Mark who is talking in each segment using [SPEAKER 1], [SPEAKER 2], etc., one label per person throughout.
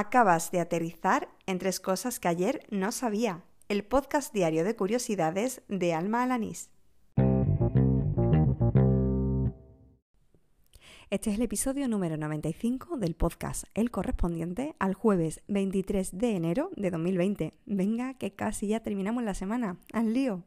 [SPEAKER 1] Acabas de aterrizar en tres cosas que ayer no sabía. El podcast diario de curiosidades de Alma Alanís. Este es el episodio número 95 del podcast, el correspondiente al jueves 23 de enero de 2020. Venga, que casi ya terminamos la semana. ¡Al lío!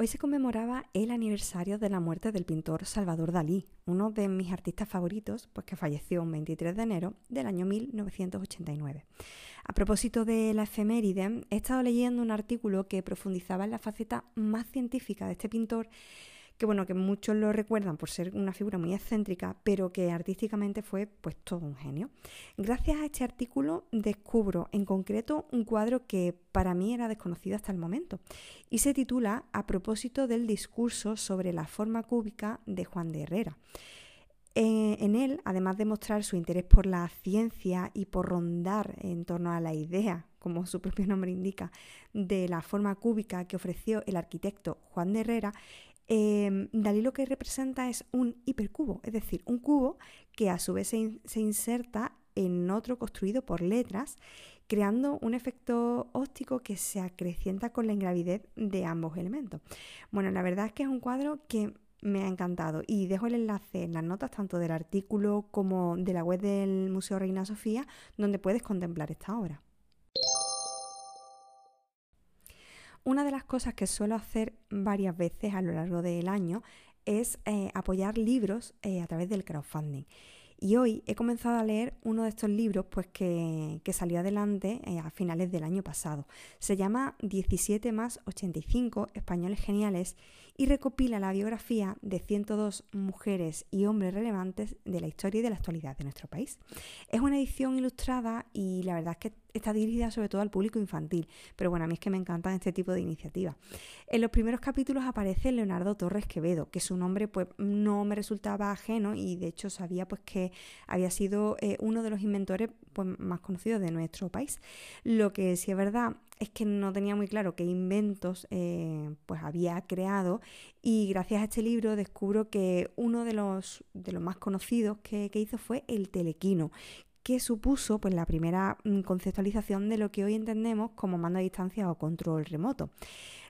[SPEAKER 1] Hoy se conmemoraba el aniversario de la muerte del pintor Salvador Dalí, uno de mis artistas favoritos, pues que falleció el 23 de enero del año 1989. A propósito de la efeméride, he estado leyendo un artículo que profundizaba en la faceta más científica de este pintor que bueno, que muchos lo recuerdan por ser una figura muy excéntrica, pero que artísticamente fue pues todo un genio. Gracias a este artículo descubro en concreto un cuadro que para mí era desconocido hasta el momento y se titula A propósito del discurso sobre la forma cúbica de Juan de Herrera. Eh, en él, además de mostrar su interés por la ciencia y por rondar en torno a la idea, como su propio nombre indica, de la forma cúbica que ofreció el arquitecto Juan de Herrera, eh, Dalí lo que representa es un hipercubo, es decir, un cubo que a su vez se, inserta en otro construido por letras, creando un efecto óptico que se acrecienta con la ingravidez de ambos elementos. Bueno, la verdad es que es un cuadro que me ha encantado y dejo el enlace en las notas tanto del artículo como de la web del Museo Reina Sofía donde puedes contemplar esta obra. Una de las cosas que suelo hacer varias veces a lo largo del año es eh, apoyar libros eh, a través del crowdfunding. Y hoy he comenzado a leer uno de estos libros pues, que, salió adelante eh, a finales del año pasado. Se llama 17 más 85 Españoles Geniales y recopila la biografía de 102 mujeres y hombres relevantes de la historia y de la actualidad de nuestro país. Es una edición ilustrada y la verdad es que está dirigida sobre todo al público infantil, pero bueno, a mí es que me encantan este tipo de iniciativas. En los primeros capítulos aparece Leonardo Torres Quevedo, que su nombre pues no me resultaba ajeno y de hecho sabía pues que había sido eh, uno de los inventores pues, más conocidos de nuestro país. Lo que sí es verdad es que no tenía muy claro qué inventos eh, pues había creado y gracias a este libro descubro que uno de los, de los más conocidos que, que hizo fue el telequino, que supuso pues, la primera mm, conceptualización de lo que hoy entendemos como mando a distancia o control remoto.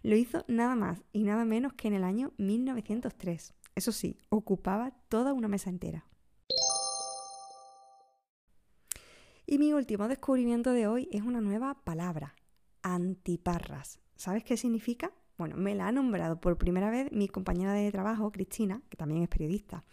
[SPEAKER 1] Lo hizo nada más y nada menos que en el año 1903. Eso sí, ocupaba toda una mesa entera. Y mi último descubrimiento de hoy es una nueva palabra, antiparras. ¿Sabes qué significa? Bueno, me la ha nombrado por primera vez mi compañera de trabajo, Cristina, que también es periodista.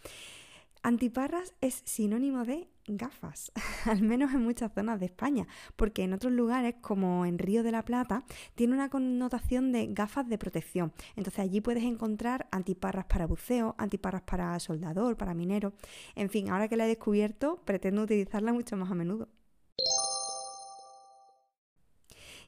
[SPEAKER 1] Antiparras es sinónimo de gafas, al menos en muchas zonas de España, porque en otros lugares, como en Río de la Plata, tiene una connotación de gafas de protección. Entonces allí puedes encontrar antiparras para buceo, antiparras para soldador, para minero. En fin, ahora que la he descubierto, pretendo utilizarla mucho más a menudo.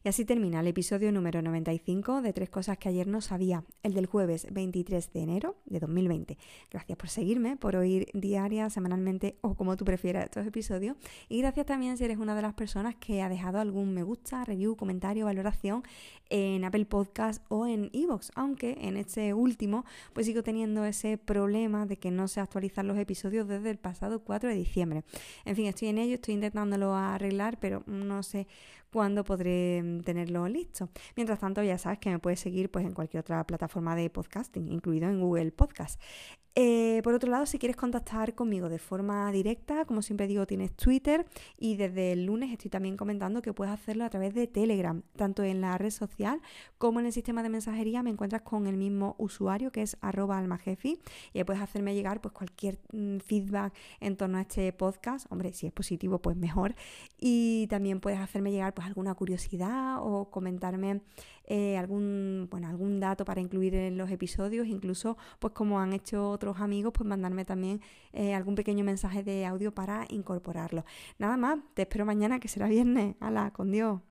[SPEAKER 1] Y así termina el episodio número 95 de Tres Cosas que ayer no sabía, el del jueves 23 de enero de 2020. Gracias por seguirme, por oír diaria, semanalmente o como tú prefieras estos episodios. Y gracias también si eres una de las personas que ha dejado algún me gusta, review, comentario, valoración en Apple Podcast o en Evox. Aunque en este último, pues sigo teniendo ese problema de que no se actualizan los episodios desde el pasado 4 de diciembre. En fin, estoy en ello, estoy intentándolo arreglar, pero no sé cuándo podré mm, tenerlo listo. Mientras tanto, ya sabes que me puedes seguir pues, en cualquier otra plataforma de podcasting, incluido en Google Podcast. Eh, por otro lado, si quieres contactar conmigo de forma directa, como siempre digo, tienes Twitter y desde el lunes estoy también comentando que puedes hacerlo a través de Telegram, tanto en la red social como en el sistema de mensajería me encuentras con el mismo usuario que es arroba almajefi y ahí puedes hacerme llegar pues cualquier mm, feedback en torno a este podcast, hombre, si es positivo pues mejor. Y también puedes hacerme llegar pues alguna curiosidad o comentarme eh, algún, bueno, algún dato para incluir en los episodios, incluso pues como han hecho otros amigos, pues mandarme también eh, algún pequeño mensaje de audio para incorporarlo. Nada más, te espero mañana que será viernes. Hala, con Dios.